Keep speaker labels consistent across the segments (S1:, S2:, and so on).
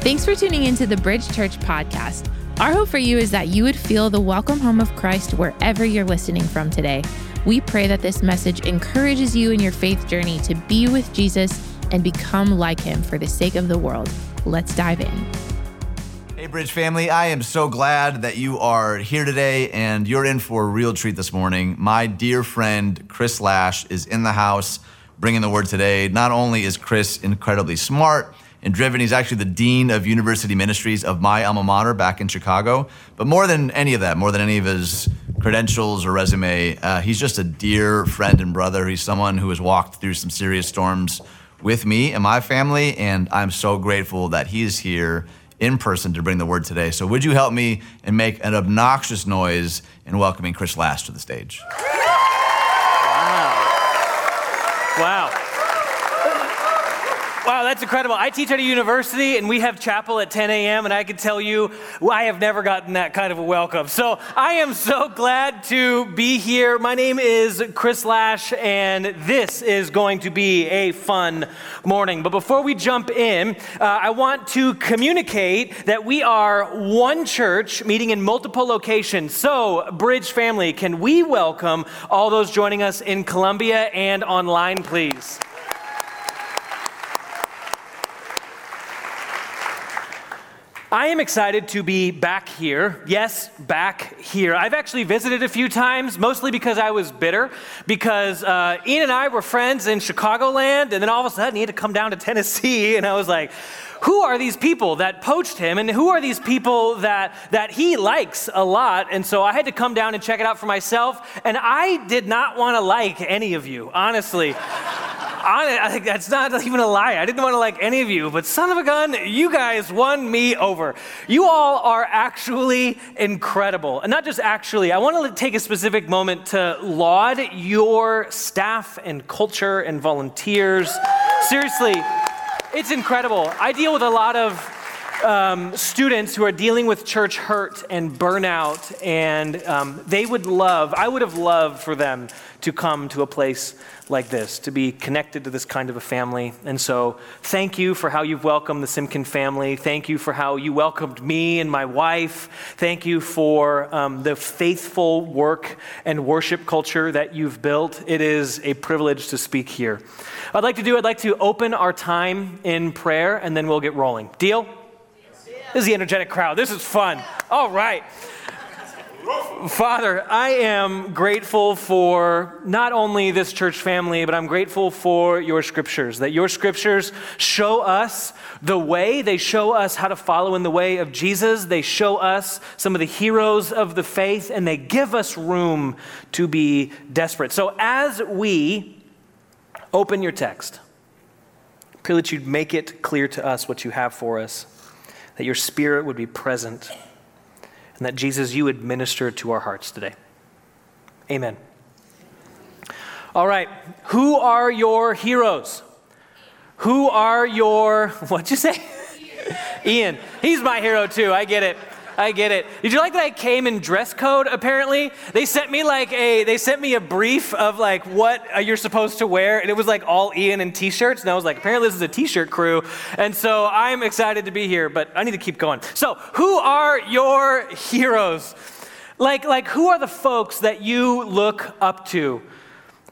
S1: Thanks for tuning into the Bridge Church podcast. Our hope for you is that you would feel the welcome home of Christ wherever you're listening from today. We pray that this message encourages you in your faith journey to be with Jesus and become like him for the sake of the world. Let's dive in.
S2: Hey, Bridge family, I am so glad that you are here today and you're in for a real treat this morning. My dear friend Chris Lash is in the house bringing the word today. Not only is Chris incredibly smart, and driven. He's actually the dean of university ministries of my alma mater back in Chicago. But more than any of that, more than any of his credentials or resume, uh, he's just a dear friend and brother. He's someone who has walked through some serious storms with me and my family, and I'm so grateful that he is here in person to bring the word today. So, would you help me and make an obnoxious noise in welcoming Chris Lash to the stage?
S3: Wow. Wow, that's incredible. I teach at a university and we have chapel at 10 a.m., and I can tell you, I have never gotten that kind of a welcome. So I am so glad to be here. My name is Chris Lash, and this is going to be a fun morning. But before we jump in, uh, I want to communicate that we are one church meeting in multiple locations. So, Bridge family, can we welcome all those joining us in Columbia and online, please? I am excited to be back here. Yes, back here. I've actually visited a few times, mostly because I was bitter, because uh, Ian and I were friends in Chicagoland, and then all of a sudden he had to come down to Tennessee, and I was like, who are these people that poached him and who are these people that that he likes a lot and so i had to come down and check it out for myself and i did not want to like any of you honestly I think that's not even a lie. I didn't want to like any of you, but son of a gun, you guys won me over. You all are actually incredible. And not just actually, I want to take a specific moment to laud your staff and culture and volunteers. Seriously, it's incredible. I deal with a lot of um, students who are dealing with church hurt and burnout, and um, they would love, I would have loved for them to come to a place like this, to be connected to this kind of a family. And so, thank you for how you've welcomed the Simkin family. Thank you for how you welcomed me and my wife. Thank you for um, the faithful work and worship culture that you've built. It is a privilege to speak here. I'd like to do, I'd like to open our time in prayer, and then we'll get rolling. Deal? This is the energetic crowd. This is fun. All right. Father, I am grateful for not only this church family, but I'm grateful for your scriptures, that your scriptures show us the way. They show us how to follow in the way of Jesus. They show us some of the heroes of the faith, and they give us room to be desperate. So as we open your text, pray that you'd make it clear to us what you have for us that your spirit would be present, and that Jesus, you would minister to our hearts today. Amen. All right, who are your heroes? Who are your, what'd you say? Ian. He's my hero too, I get it. I get it. Did you like that I came in dress code apparently? They sent me like a they sent me a brief of like what uh, you're supposed to wear and it was like all Ian and t-shirts and I was like apparently this is a t-shirt crew. And so I'm excited to be here, but I need to keep going. So, who are your heroes? Like like who are the folks that you look up to?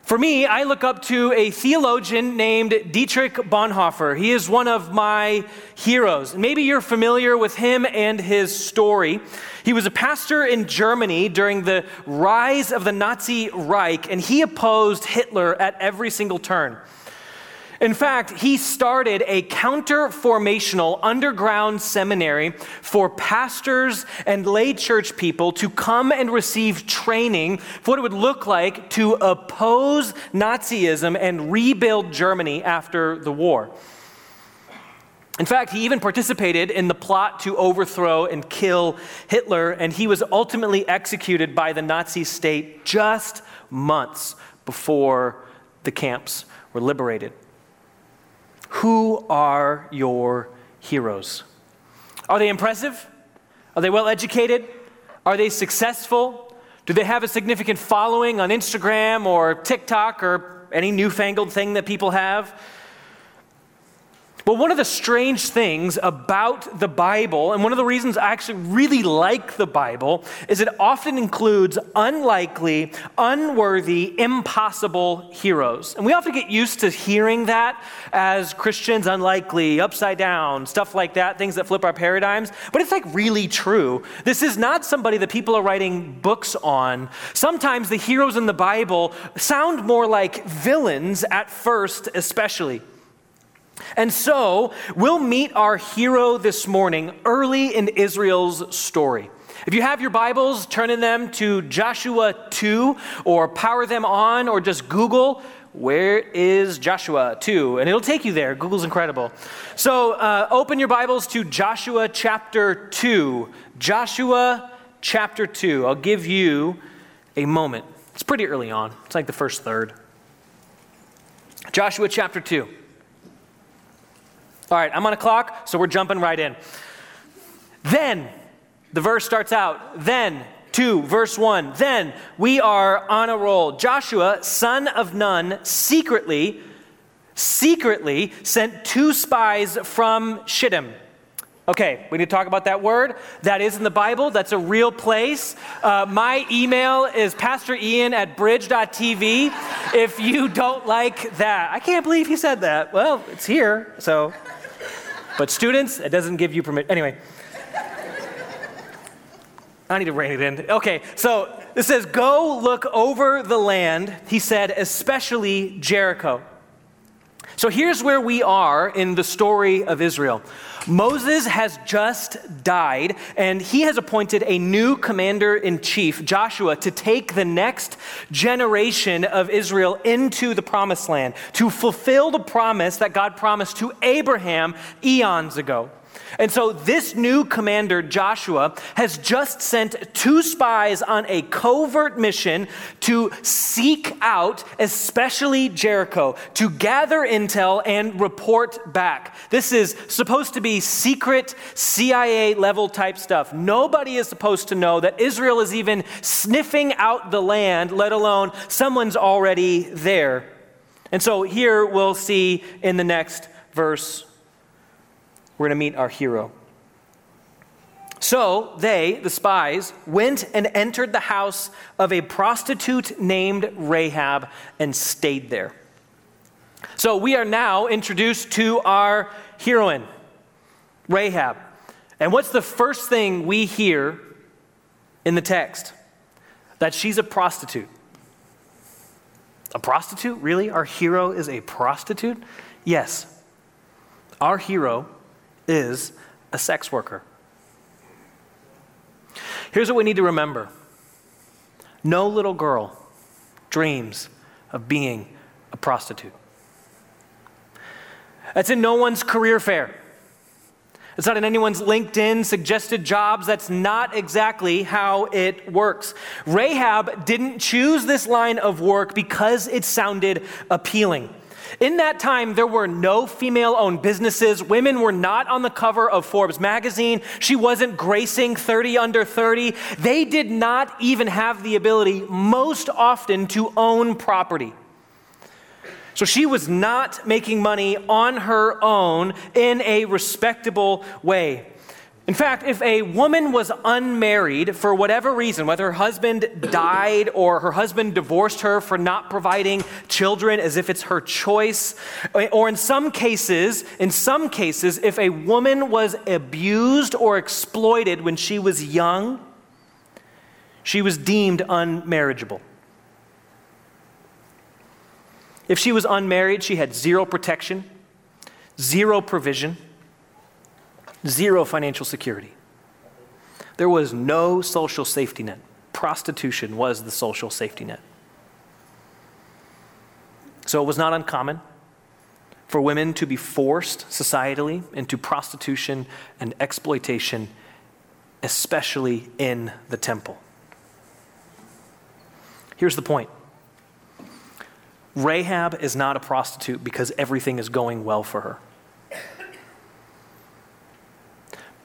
S3: For me, I look up to a theologian named Dietrich Bonhoeffer. He is one of my heroes. Maybe you're familiar with him and his story. He was a pastor in Germany during the rise of the Nazi Reich, and he opposed Hitler at every single turn. In fact, he started a counter formational underground seminary for pastors and lay church people to come and receive training for what it would look like to oppose Nazism and rebuild Germany after the war. In fact, he even participated in the plot to overthrow and kill Hitler, and he was ultimately executed by the Nazi state just months before the camps were liberated. Who are your heroes? Are they impressive? Are they well educated? Are they successful? Do they have a significant following on Instagram or TikTok or any newfangled thing that people have? But one of the strange things about the Bible, and one of the reasons I actually really like the Bible, is it often includes unlikely, unworthy, impossible heroes. And we often get used to hearing that as Christians unlikely, upside down, stuff like that, things that flip our paradigms. But it's like really true. This is not somebody that people are writing books on. Sometimes the heroes in the Bible sound more like villains at first, especially. And so we'll meet our hero this morning early in Israel's story. If you have your Bibles, turn in them to Joshua 2 or power them on or just Google, where is Joshua 2? And it'll take you there. Google's incredible. So uh, open your Bibles to Joshua chapter 2. Joshua chapter 2. I'll give you a moment. It's pretty early on, it's like the first third. Joshua chapter 2. All right, I'm on a clock, so we're jumping right in. Then, the verse starts out, then, 2, verse 1. Then we are on a roll. Joshua, son of Nun, secretly, secretly sent two spies from Shittim. Okay, we need to talk about that word. That is in the Bible. That's a real place. Uh, my email is pastorian at bridge.tv. If you don't like that, I can't believe he said that. Well, it's here, so but students, it doesn't give you permission. Anyway, I need to rein it in. Okay, so it says, Go look over the land, he said, especially Jericho. So here's where we are in the story of Israel. Moses has just died, and he has appointed a new commander in chief, Joshua, to take the next generation of Israel into the promised land, to fulfill the promise that God promised to Abraham eons ago. And so, this new commander, Joshua, has just sent two spies on a covert mission to seek out, especially Jericho, to gather intel and report back. This is supposed to be secret CIA level type stuff. Nobody is supposed to know that Israel is even sniffing out the land, let alone someone's already there. And so, here we'll see in the next verse we're going to meet our hero. So they, the spies, went and entered the house of a prostitute named Rahab and stayed there. So we are now introduced to our heroine, Rahab. And what's the first thing we hear in the text? That she's a prostitute. A prostitute? Really? Our hero is a prostitute? Yes. Our hero is a sex worker. Here's what we need to remember no little girl dreams of being a prostitute. That's in no one's career fair. It's not in anyone's LinkedIn suggested jobs. That's not exactly how it works. Rahab didn't choose this line of work because it sounded appealing. In that time, there were no female owned businesses. Women were not on the cover of Forbes magazine. She wasn't gracing 30 under 30. They did not even have the ability, most often, to own property. So she was not making money on her own in a respectable way. In fact, if a woman was unmarried for whatever reason, whether her husband died or her husband divorced her for not providing children as if it's her choice, or in some cases, in some cases, if a woman was abused or exploited when she was young, she was deemed unmarriageable. If she was unmarried, she had zero protection, zero provision Zero financial security. There was no social safety net. Prostitution was the social safety net. So it was not uncommon for women to be forced societally into prostitution and exploitation, especially in the temple. Here's the point Rahab is not a prostitute because everything is going well for her.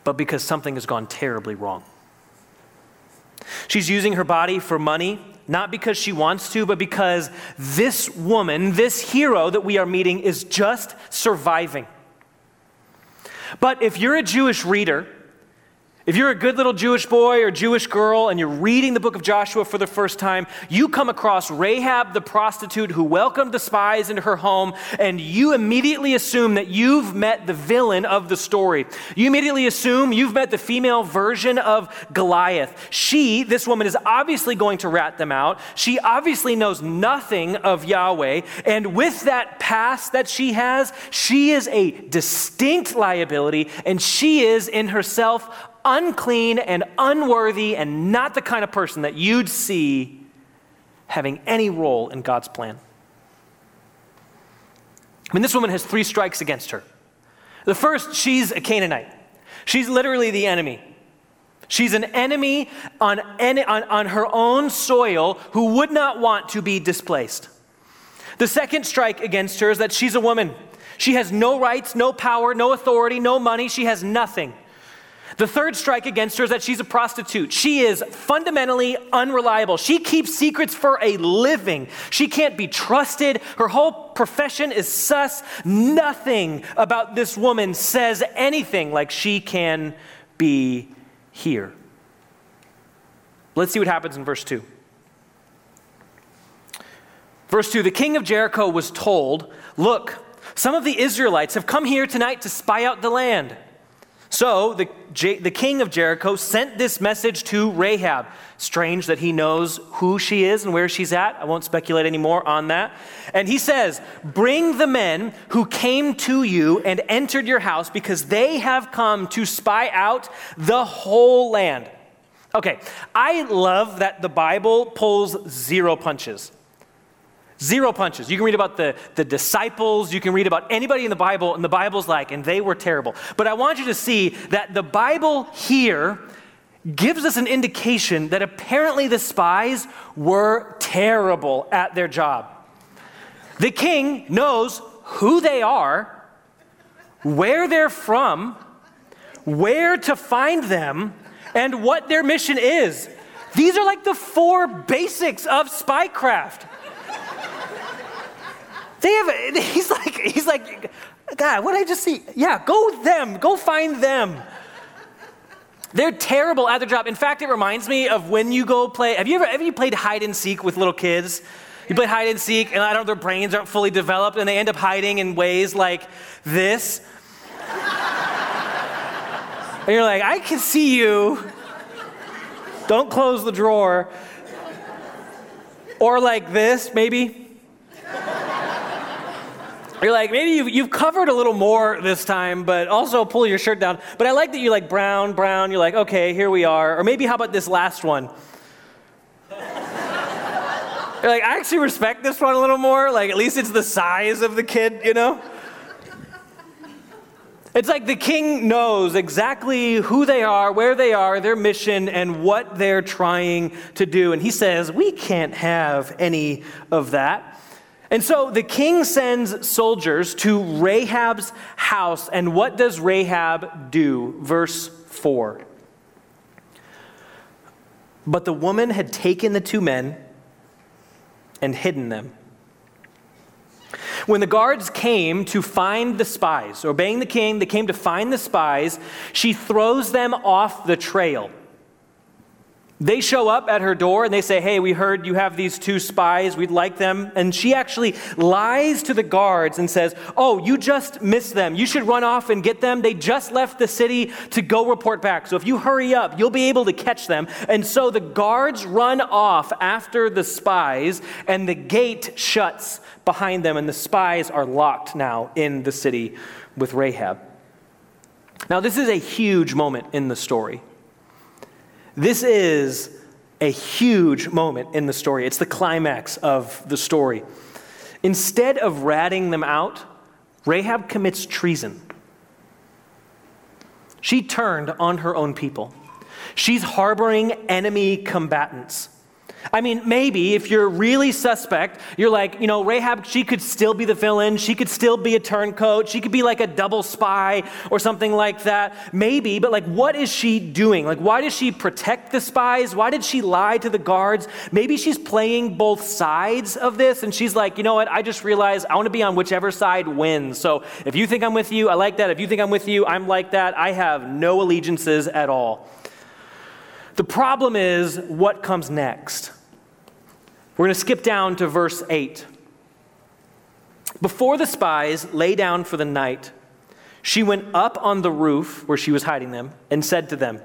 S3: But because something has gone terribly wrong. She's using her body for money, not because she wants to, but because this woman, this hero that we are meeting, is just surviving. But if you're a Jewish reader, if you're a good little Jewish boy or Jewish girl and you're reading the book of Joshua for the first time, you come across Rahab the prostitute who welcomed the spies into her home, and you immediately assume that you've met the villain of the story. You immediately assume you've met the female version of Goliath. She, this woman, is obviously going to rat them out. She obviously knows nothing of Yahweh, and with that past that she has, she is a distinct liability, and she is in herself unclean and unworthy and not the kind of person that you'd see having any role in God's plan. I mean, this woman has three strikes against her. The first, she's a Canaanite. She's literally the enemy. She's an enemy on, on, on her own soil who would not want to be displaced. The second strike against her is that she's a woman. She has no rights, no power, no authority, no money. She has nothing. The third strike against her is that she's a prostitute. She is fundamentally unreliable. She keeps secrets for a living. She can't be trusted. Her whole profession is sus. Nothing about this woman says anything like she can be here. Let's see what happens in verse 2. Verse 2 The king of Jericho was told, Look, some of the Israelites have come here tonight to spy out the land. So the, the king of Jericho sent this message to Rahab. Strange that he knows who she is and where she's at. I won't speculate anymore on that. And he says, Bring the men who came to you and entered your house because they have come to spy out the whole land. Okay, I love that the Bible pulls zero punches. Zero punches. You can read about the, the disciples, you can read about anybody in the Bible, and the Bible's like, and they were terrible. But I want you to see that the Bible here gives us an indication that apparently the spies were terrible at their job. The king knows who they are, where they're from, where to find them, and what their mission is. These are like the four basics of spycraft. They have, he's like, he's like, God, what did I just see? Yeah, go them, go find them. They're terrible at their job. In fact, it reminds me of when you go play. Have you ever, have you played hide and seek with little kids? You play hide and seek, and I don't know, their brains aren't fully developed, and they end up hiding in ways like this. and you're like, I can see you. Don't close the drawer. Or like this, maybe. You're like, maybe you've, you've covered a little more this time, but also pull your shirt down. But I like that you like brown, brown. You're like, okay, here we are. Or maybe how about this last one? You're like, I actually respect this one a little more. Like, at least it's the size of the kid, you know? It's like the king knows exactly who they are, where they are, their mission, and what they're trying to do. And he says, We can't have any of that. And so the king sends soldiers to Rahab's house. And what does Rahab do? Verse 4. But the woman had taken the two men and hidden them. When the guards came to find the spies, obeying the king, they came to find the spies, she throws them off the trail. They show up at her door and they say, Hey, we heard you have these two spies. We'd like them. And she actually lies to the guards and says, Oh, you just missed them. You should run off and get them. They just left the city to go report back. So if you hurry up, you'll be able to catch them. And so the guards run off after the spies, and the gate shuts behind them, and the spies are locked now in the city with Rahab. Now, this is a huge moment in the story. This is a huge moment in the story. It's the climax of the story. Instead of ratting them out, Rahab commits treason. She turned on her own people. She's harboring enemy combatants. I mean, maybe if you're really suspect, you're like, you know, Rahab, she could still be the villain. She could still be a turncoat. She could be like a double spy or something like that. Maybe, but like, what is she doing? Like, why does she protect the spies? Why did she lie to the guards? Maybe she's playing both sides of this and she's like, you know what? I just realized I want to be on whichever side wins. So if you think I'm with you, I like that. If you think I'm with you, I'm like that. I have no allegiances at all. The problem is what comes next. We're going to skip down to verse 8. Before the spies lay down for the night, she went up on the roof where she was hiding them and said to them,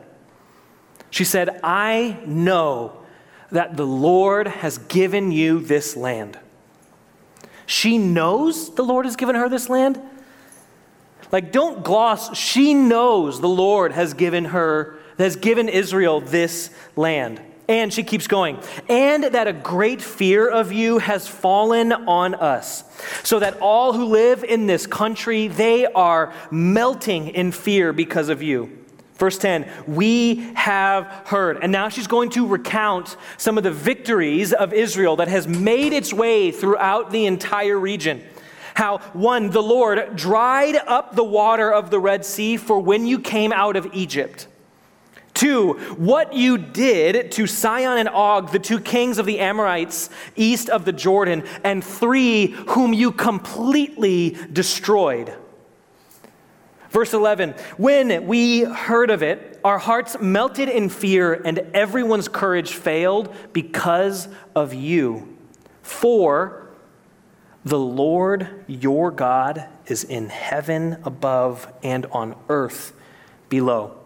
S3: She said, I know that the Lord has given you this land. She knows the Lord has given her this land. Like, don't gloss, she knows the Lord has given her has given Israel this land. And she keeps going, and that a great fear of you has fallen on us, so that all who live in this country, they are melting in fear because of you. Verse 10, we have heard. And now she's going to recount some of the victories of Israel that has made its way throughout the entire region. How, one, the Lord dried up the water of the Red Sea for when you came out of Egypt. Two, what you did to Sihon and Og, the two kings of the Amorites east of the Jordan. And three, whom you completely destroyed. Verse 11, when we heard of it, our hearts melted in fear and everyone's courage failed because of you. For the Lord your God is in heaven above and on earth below.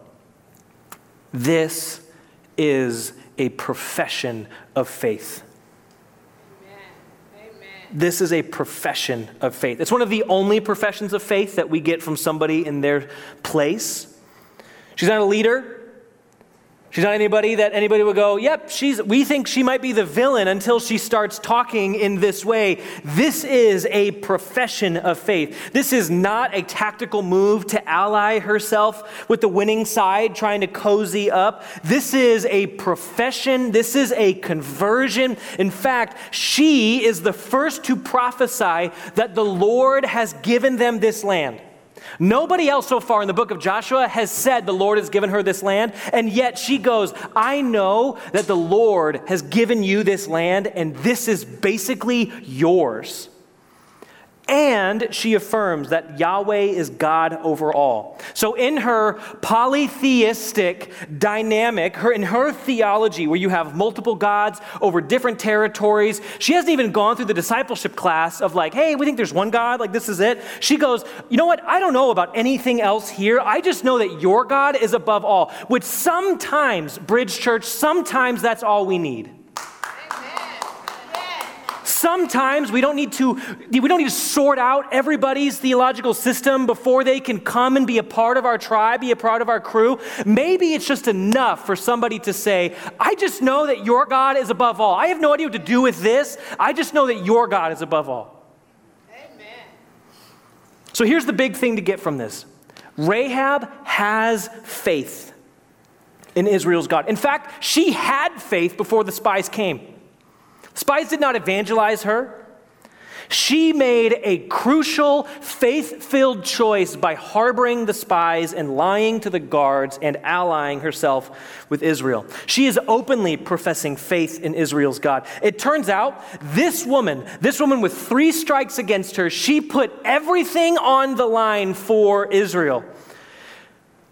S3: This is a profession of faith. This is a profession of faith. It's one of the only professions of faith that we get from somebody in their place. She's not a leader. She's not anybody that anybody would go, yep, she's, we think she might be the villain until she starts talking in this way. This is a profession of faith. This is not a tactical move to ally herself with the winning side, trying to cozy up. This is a profession. This is a conversion. In fact, she is the first to prophesy that the Lord has given them this land. Nobody else so far in the book of Joshua has said the Lord has given her this land, and yet she goes, I know that the Lord has given you this land, and this is basically yours. And she affirms that Yahweh is God over all. So, in her polytheistic dynamic, her, in her theology, where you have multiple gods over different territories, she hasn't even gone through the discipleship class of like, hey, we think there's one God, like this is it. She goes, you know what? I don't know about anything else here. I just know that your God is above all, which sometimes, Bridge Church, sometimes that's all we need. Sometimes we don't need to we don't need to sort out everybody's theological system before they can come and be a part of our tribe, be a part of our crew. Maybe it's just enough for somebody to say, "I just know that your God is above all. I have no idea what to do with this. I just know that your God is above all." Amen. So here's the big thing to get from this. Rahab has faith in Israel's God. In fact, she had faith before the spies came. Spies did not evangelize her. She made a crucial, faith filled choice by harboring the spies and lying to the guards and allying herself with Israel. She is openly professing faith in Israel's God. It turns out this woman, this woman with three strikes against her, she put everything on the line for Israel.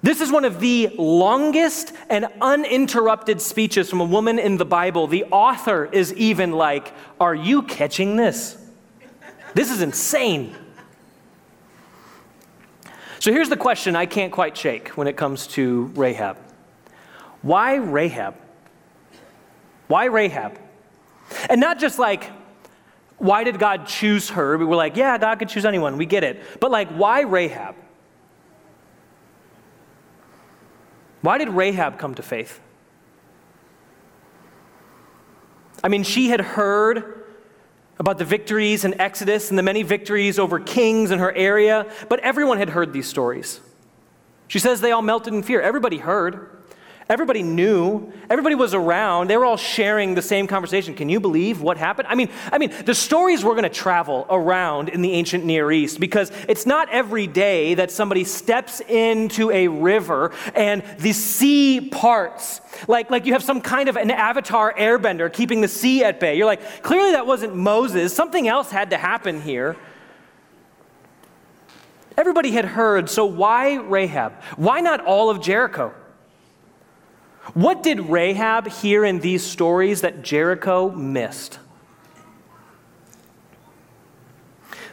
S3: This is one of the longest and uninterrupted speeches from a woman in the Bible. The author is even like, Are you catching this? This is insane. So here's the question I can't quite shake when it comes to Rahab. Why Rahab? Why Rahab? And not just like, why did God choose her? We were like, yeah, God could choose anyone. We get it. But like, why Rahab? Why did Rahab come to faith? I mean, she had heard about the victories in Exodus and the many victories over kings in her area, but everyone had heard these stories. She says they all melted in fear. Everybody heard. Everybody knew. Everybody was around. They were all sharing the same conversation. Can you believe what happened? I mean, I mean, the stories were going to travel around in the ancient Near East because it's not every day that somebody steps into a river and the sea parts. Like, like you have some kind of an avatar airbender keeping the sea at bay. You're like, clearly that wasn't Moses. Something else had to happen here. Everybody had heard, so why Rahab? Why not all of Jericho? What did Rahab hear in these stories that Jericho missed?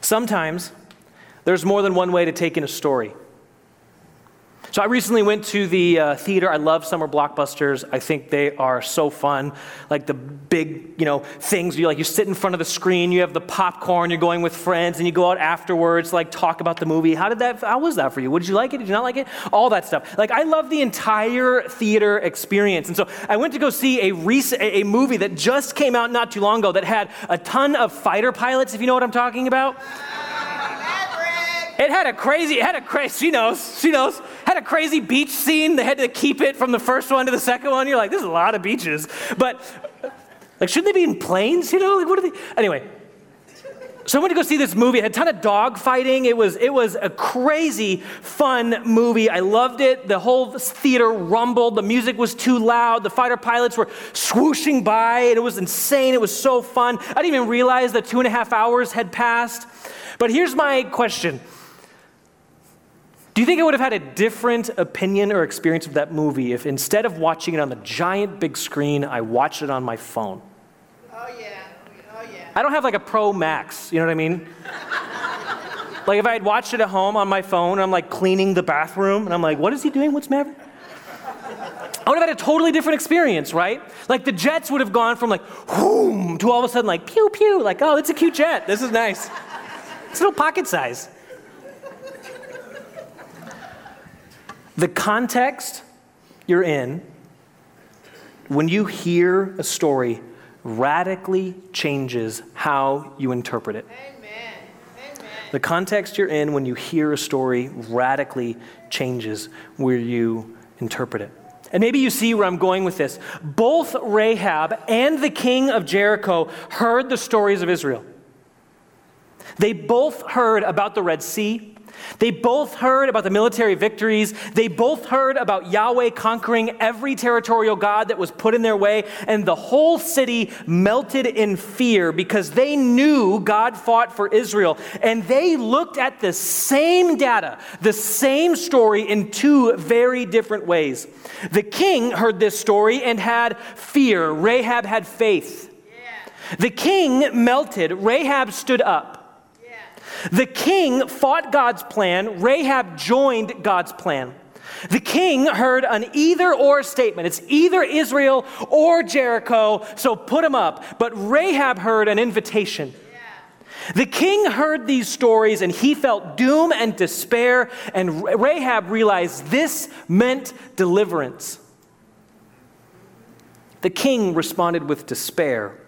S3: Sometimes there's more than one way to take in a story. So I recently went to the uh, theater. I love summer blockbusters. I think they are so fun. Like the big, you know, things. You like you sit in front of the screen. You have the popcorn. You're going with friends, and you go out afterwards, like talk about the movie. How did that? How was that for you? What did you like it? Did you not like it? All that stuff. Like I love the entire theater experience. And so I went to go see a recent a movie that just came out not too long ago that had a ton of fighter pilots. If you know what I'm talking about. It had a crazy, it had a crazy, she knows, she knows, had a crazy beach scene. They had to keep it from the first one to the second one. You're like, there's a lot of beaches. But, like, shouldn't they be in planes, you know? Like, what are they? Anyway, so I went to go see this movie. It had a ton of dog fighting. It was, it was a crazy, fun movie. I loved it. The whole theater rumbled. The music was too loud. The fighter pilots were swooshing by, and it was insane. It was so fun. I didn't even realize that two and a half hours had passed. But here's my question do you think I would have had a different opinion or experience of that movie if instead of watching it on the giant big screen, I watched it on my phone?
S4: Oh, yeah. Oh, yeah.
S3: I don't have like a Pro Max, you know what I mean? like if I had watched it at home on my phone, I'm like cleaning the bathroom, and I'm like, what is he doing? What's Maverick? I would have had a totally different experience, right? Like the jets would have gone from like, whoom, to all of a sudden like, pew, pew, like, oh, it's a cute jet. This is nice. It's a little pocket size. The context you're in, when you hear a story, radically changes how you interpret it.
S4: Amen. Amen.
S3: The context you're in when you hear a story radically changes where you interpret it. And maybe you see where I'm going with this. Both Rahab and the king of Jericho heard the stories of Israel. They both heard about the Red Sea. They both heard about the military victories. They both heard about Yahweh conquering every territorial God that was put in their way. And the whole city melted in fear because they knew God fought for Israel. And they looked at the same data, the same story in two very different ways. The king heard this story and had fear. Rahab had faith.
S4: Yeah.
S3: The king melted. Rahab stood up. The king fought God's plan, Rahab joined God's plan. The king heard an either or statement. It's either Israel or Jericho, so put them up. But Rahab heard an invitation. The king heard these stories and he felt doom and despair, and Rahab realized this meant deliverance. The king responded with despair.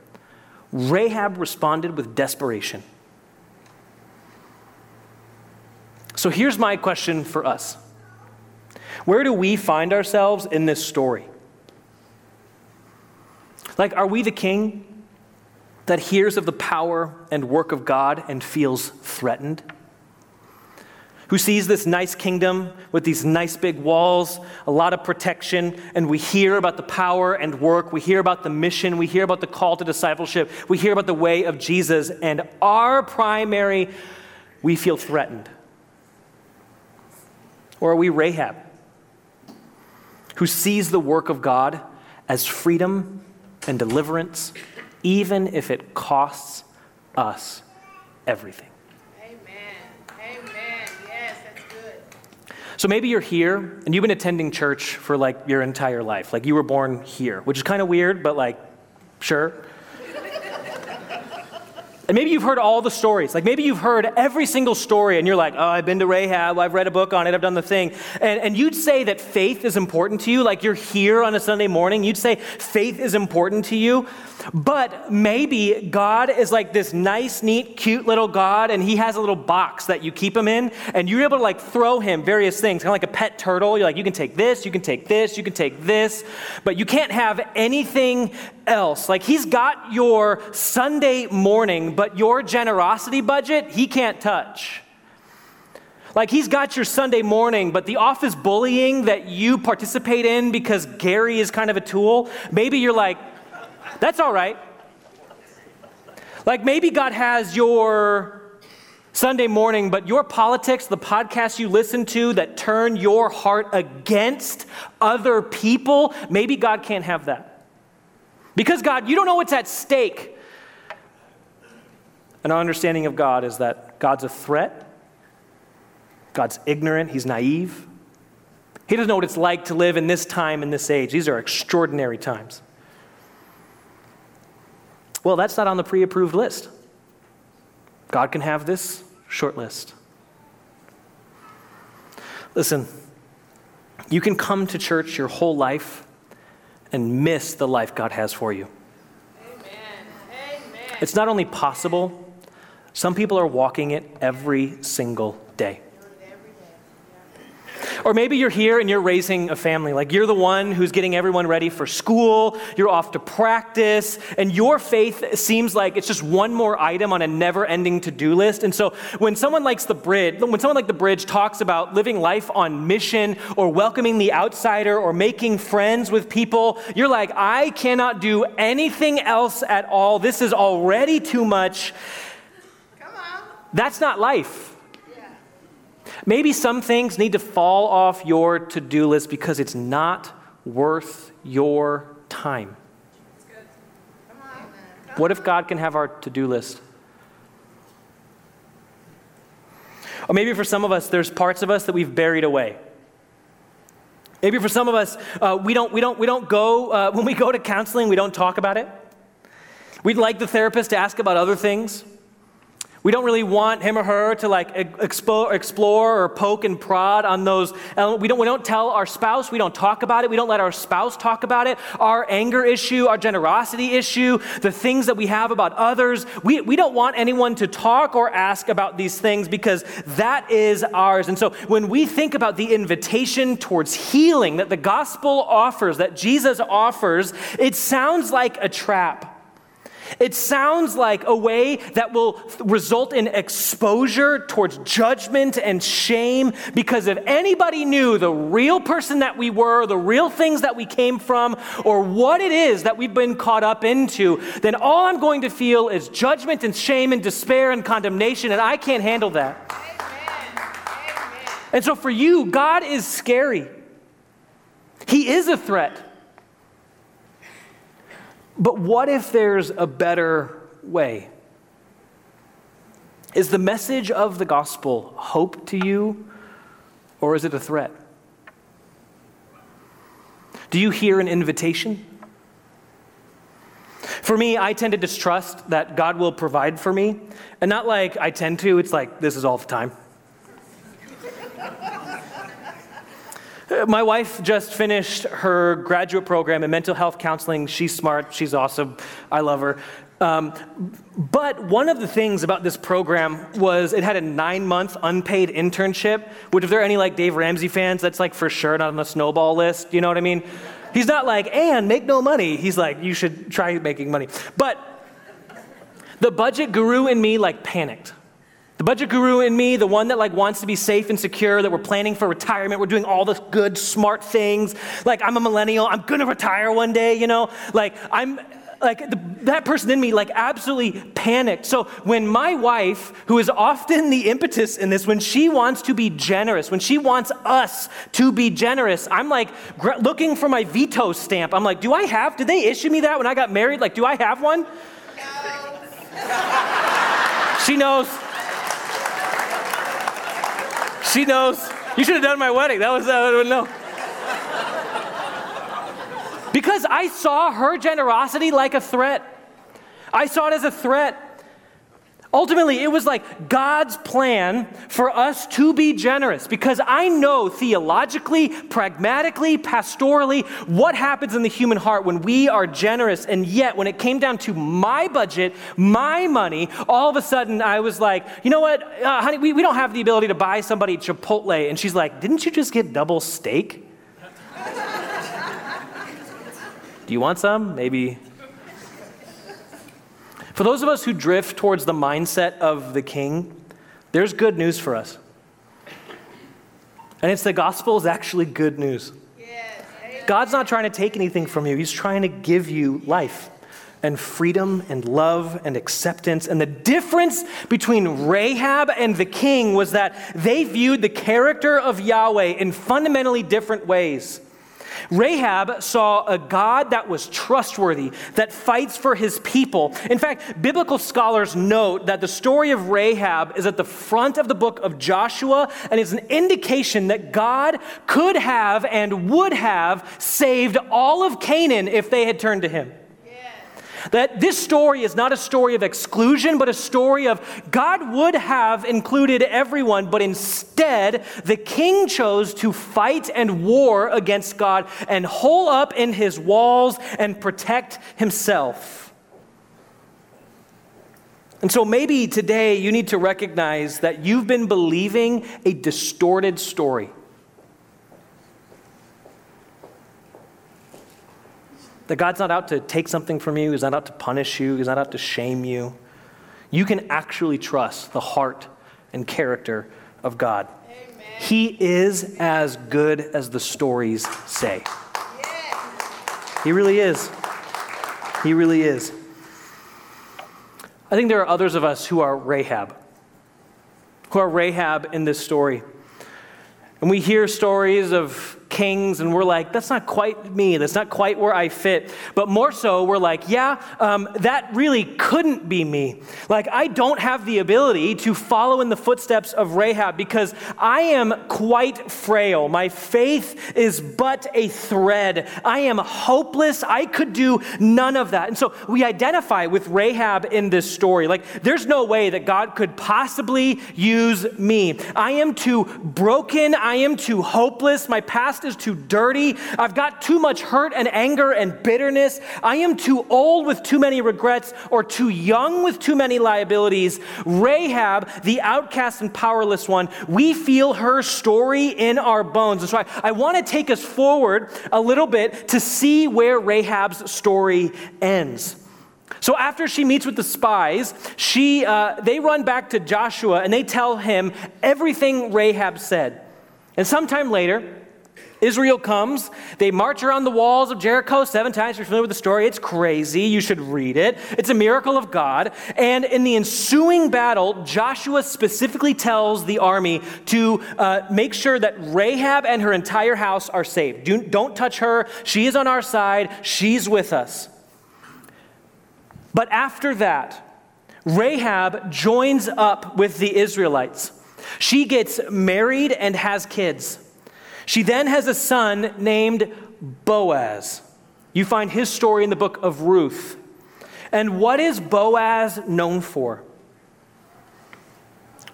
S3: Rahab responded with desperation. So here's my question for us Where do we find ourselves in this story? Like, are we the king that hears of the power and work of God and feels threatened? Who sees this nice kingdom with these nice big walls, a lot of protection, and we hear about the power and work, we hear about the mission, we hear about the call to discipleship, we hear about the way of Jesus, and our primary, we feel threatened. Or are we Rahab, who sees the work of God as freedom and deliverance, even if it costs us everything?
S4: Amen. Amen. Yes, that's good.
S3: So maybe you're here and you've been attending church for like your entire life. Like you were born here, which is kind of weird, but like, sure. And maybe you've heard all the stories. Like maybe you've heard every single story and you're like, oh, I've been to Rahab, I've read a book on it, I've done the thing. And, and you'd say that faith is important to you. Like you're here on a Sunday morning, you'd say faith is important to you. But maybe God is like this nice, neat, cute little God and he has a little box that you keep him in and you're able to like throw him various things, kind of like a pet turtle. You're like, you can take this, you can take this, you can take this, but you can't have anything else. Like he's got your Sunday morning, but your generosity budget, he can't touch. Like he's got your Sunday morning, but the office bullying that you participate in because Gary is kind of a tool, maybe you're like, that's all right. Like maybe God has your Sunday morning, but your politics, the podcasts you listen to that turn your heart against other people, maybe God can't have that. Because God, you don't know what's at stake. And our understanding of God is that God's a threat, God's ignorant, He's naive. He doesn't know what it's like to live in this time, in this age. These are extraordinary times. Well, that's not on the pre approved list. God can have this short list. Listen, you can come to church your whole life and miss the life God has for you.
S4: Amen. Amen.
S3: It's not only possible, some people are walking it every single day. Or maybe you're here and you're raising a family. Like you're the one who's getting everyone ready for school, you're off to practice, and your faith seems like it's just one more item on a never ending to do list. And so when someone likes the bridge, when someone like the bridge talks about living life on mission or welcoming the outsider or making friends with people, you're like, I cannot do anything else at all. This is already too much.
S4: Come on.
S3: That's not life. Maybe some things need to fall off your to do list because it's not worth your time. What if God can have our to do list? Or maybe for some of us, there's parts of us that we've buried away. Maybe for some of us, uh, we, don't, we, don't, we don't go, uh, when we go to counseling, we don't talk about it. We'd like the therapist to ask about other things. We don't really want him or her to like explore, explore or poke and prod on those. We don't, we don't tell our spouse, we don't talk about it, we don't let our spouse talk about it. Our anger issue, our generosity issue, the things that we have about others, we, we don't want anyone to talk or ask about these things because that is ours. And so when we think about the invitation towards healing that the gospel offers, that Jesus offers, it sounds like a trap. It sounds like a way that will result in exposure towards judgment and shame because if anybody knew the real person that we were, the real things that we came from, or what it is that we've been caught up into, then all I'm going to feel is judgment and shame and despair and condemnation, and I can't handle that.
S4: Amen.
S3: And so for you, God is scary. He is a threat. But what if there's a better way? Is the message of the gospel hope to you, or is it a threat? Do you hear an invitation? For me, I tend to distrust that God will provide for me. And not like I tend to, it's like this is all the time. My wife just finished her graduate program in mental health counseling. She's smart, she's awesome, I love her. Um, but one of the things about this program was it had a nine month unpaid internship, which, if there are any like Dave Ramsey fans, that's like for sure not on the snowball list. You know what I mean? He's not like, and make no money. He's like, you should try making money. But the budget guru in me like panicked. The budget guru in me, the one that like wants to be safe and secure, that we're planning for retirement, we're doing all the good, smart things. Like I'm a millennial, I'm gonna retire one day, you know? Like I'm like the, that person in me like absolutely panicked. So when my wife, who is often the impetus in this, when she wants to be generous, when she wants us to be generous, I'm like gr- looking for my veto stamp. I'm like, do I have? Did they issue me that when I got married? Like, do I have one? She knows. She knows. You should have done my wedding. That was that would no. Because I saw her generosity like a threat. I saw it as a threat. Ultimately, it was like God's plan for us to be generous because I know theologically, pragmatically, pastorally what happens in the human heart when we are generous. And yet, when it came down to my budget, my money, all of a sudden I was like, you know what, uh, honey, we, we don't have the ability to buy somebody Chipotle. And she's like, didn't you just get double steak? Do you want some? Maybe for those of us who drift towards the mindset of the king, there's good news for us. And it's the gospel is actually good news. God's not trying to take anything from you, He's trying to give you life and freedom and love and acceptance. And the difference between Rahab and the king was that they viewed the character of Yahweh in fundamentally different ways. Rahab saw a God that was trustworthy, that fights for his people. In fact, biblical scholars note that the story of Rahab is at the front of the book of Joshua and is an indication that God could have and would have saved all of Canaan if they had turned to him. That this story is not a story of exclusion, but a story of God would have included everyone, but instead the king chose to fight and war against God and hole up in his walls and protect himself. And so maybe today you need to recognize that you've been believing a distorted story. That God's not out to take something from you, He's not out to punish you, He's not out to shame you. You can actually trust the heart and character of God. Amen. He is as good as the stories say. Yes. He really is. He really is. I think there are others of us who are Rahab, who are Rahab in this story. And we hear stories of kings, and we're like, that's not quite me. That's not quite where I fit. But more so, we're like, yeah, um, that really couldn't be me. Like, I don't have the ability to follow in the footsteps of Rahab because I am quite frail. My faith is but a thread. I am hopeless. I could do none of that. And so we identify with Rahab in this story. Like, there's no way that God could possibly use me. I am too broken. I am too hopeless. My past is too dirty. I've got too much hurt and anger and bitterness. I am too old with too many regrets or too young with too many liabilities. Rahab, the outcast and powerless one, we feel her story in our bones. And so I, I want to take us forward a little bit to see where Rahab's story ends. So after she meets with the spies, she, uh, they run back to Joshua and they tell him everything Rahab said. And sometime later, Israel comes, they march around the walls of Jericho seven times. You're familiar with the story. It's crazy. You should read it. It's a miracle of God. And in the ensuing battle, Joshua specifically tells the army to uh, make sure that Rahab and her entire house are saved. Do, don't touch her. She is on our side, she's with us. But after that, Rahab joins up with the Israelites. She gets married and has kids. She then has a son named Boaz. You find his story in the book of Ruth. And what is Boaz known for?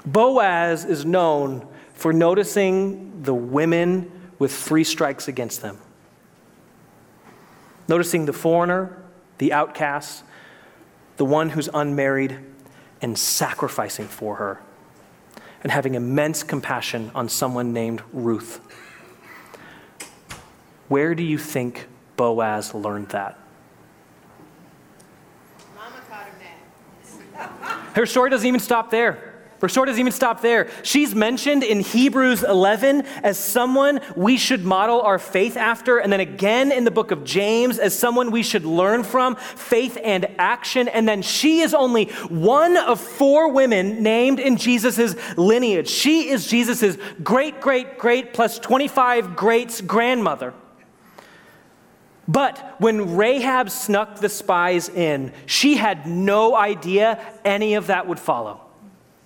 S3: Boaz is known for noticing the women with three strikes against them. Noticing the foreigner, the outcast, the one who's unmarried, and sacrificing for her, and having immense compassion on someone named Ruth. Where do you think Boaz learned that?
S4: Mama taught him that.
S3: Her story doesn't even stop there. Her story doesn't even stop there. She's mentioned in Hebrews 11 as someone we should model our faith after, and then again in the book of James as someone we should learn from, faith and action. And then she is only one of four women named in Jesus' lineage. She is Jesus' great, great, great plus 25 greats grandmother. But when Rahab snuck the spies in, she had no idea any of that would follow.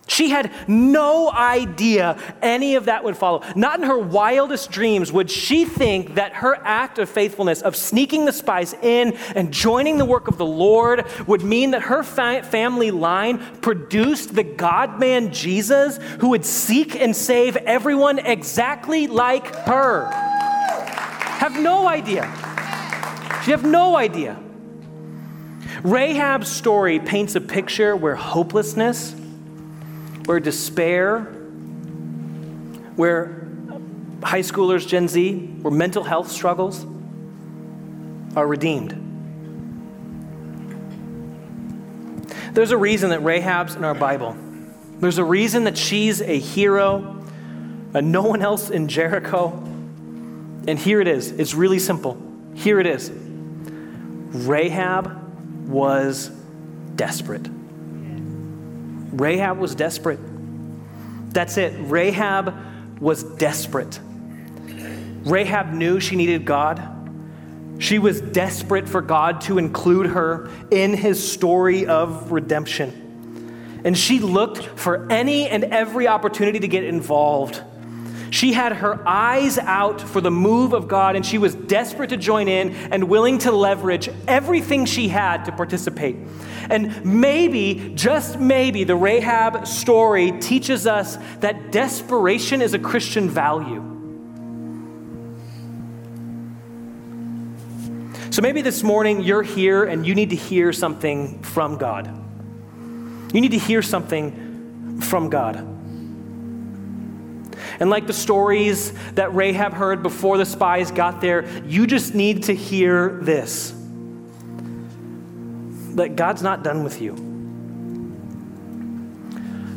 S3: She had no idea any of that would follow. Not in her wildest dreams would she think that her act of faithfulness, of sneaking the spies in and joining the work of the Lord, would mean that her fa- family line produced the God man Jesus who would seek and save everyone exactly like her. Have no idea. She have no idea. Rahab's story paints a picture where hopelessness, where despair, where high schoolers, Gen Z, where mental health struggles are redeemed. There's a reason that Rahab's in our Bible. There's a reason that she's a hero, and no one else in Jericho. And here it is. It's really simple. Here it is. Rahab was desperate. Rahab was desperate. That's it. Rahab was desperate. Rahab knew she needed God. She was desperate for God to include her in his story of redemption. And she looked for any and every opportunity to get involved. She had her eyes out for the move of God, and she was desperate to join in and willing to leverage everything she had to participate. And maybe, just maybe, the Rahab story teaches us that desperation is a Christian value. So maybe this morning you're here and you need to hear something from God. You need to hear something from God. And like the stories that Rahab heard before the spies got there, you just need to hear this that God's not done with you,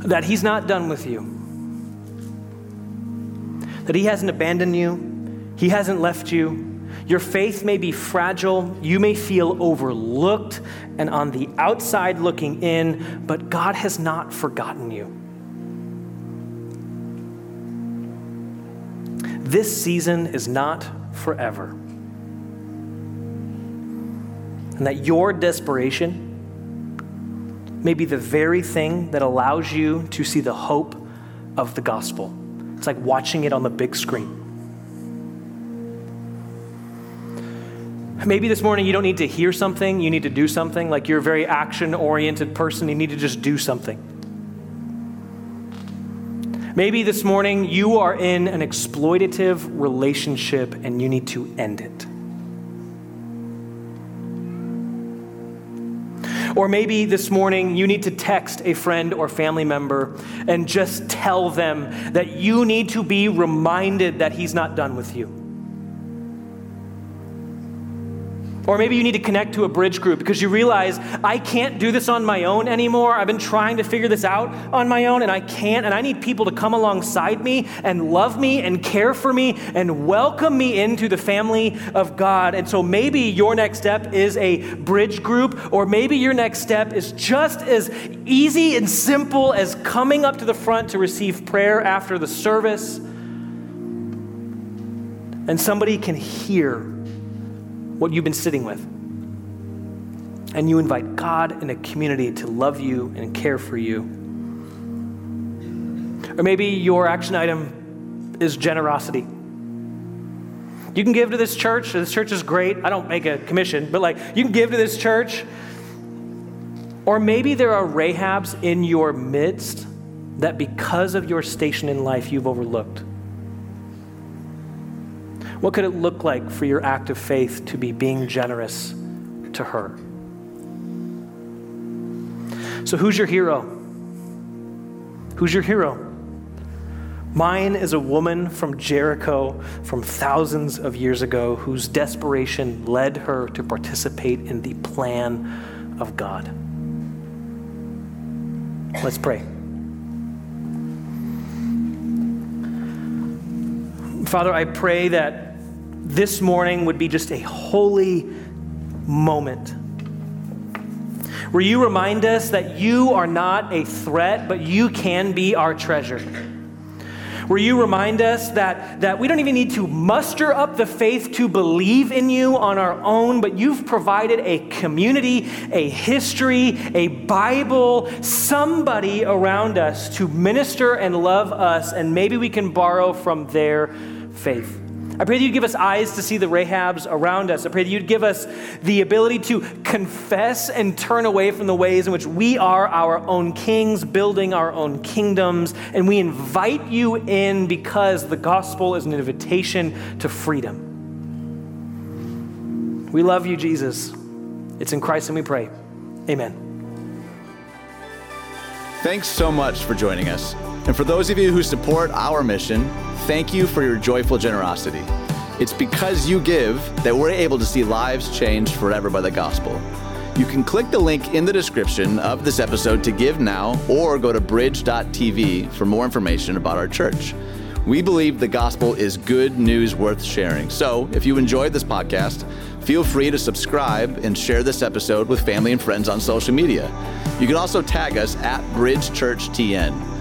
S3: that He's not done with you, that He hasn't abandoned you, He hasn't left you. Your faith may be fragile, you may feel overlooked and on the outside looking in, but God has not forgotten you. This season is not forever. And that your desperation may be the very thing that allows you to see the hope of the gospel. It's like watching it on the big screen. Maybe this morning you don't need to hear something, you need to do something. Like you're a very action oriented person, you need to just do something. Maybe this morning you are in an exploitative relationship and you need to end it. Or maybe this morning you need to text a friend or family member and just tell them that you need to be reminded that he's not done with you. Or maybe you need to connect to a bridge group because you realize I can't do this on my own anymore. I've been trying to figure this out on my own and I can't. And I need people to come alongside me and love me and care for me and welcome me into the family of God. And so maybe your next step is a bridge group, or maybe your next step is just as easy and simple as coming up to the front to receive prayer after the service. And somebody can hear what you've been sitting with. And you invite God and a community to love you and care for you. Or maybe your action item is generosity. You can give to this church. This church is great. I don't make a commission, but like you can give to this church. Or maybe there are Rahabs in your midst that because of your station in life you've overlooked. What could it look like for your act of faith to be being generous to her? So, who's your hero? Who's your hero? Mine is a woman from Jericho from thousands of years ago whose desperation led her to participate in the plan of God. Let's pray. Father, I pray that this morning would be just a holy moment where you remind us that you are not a threat, but you can be our treasure. where you remind us that, that we don't even need to muster up the faith to believe in you on our own, but you've provided a community, a history, a Bible, somebody around us to minister and love us, and maybe we can borrow from their faith. I pray that you'd give us eyes to see the Rahabs around us. I pray that you'd give us the ability to confess and turn away from the ways in which we are our own kings, building our own kingdoms. And we invite you in because the gospel is an invitation to freedom. We love you, Jesus. It's in Christ and we pray. Amen.
S2: Thanks so much for joining us. And for those of you who support our mission, thank you for your joyful generosity. It's because you give that we're able to see lives changed forever by the gospel. You can click the link in the description of this episode to give now or go to bridge.tv for more information about our church. We believe the gospel is good news worth sharing. So if you enjoyed this podcast, feel free to subscribe and share this episode with family and friends on social media. You can also tag us at Bridge Church TN.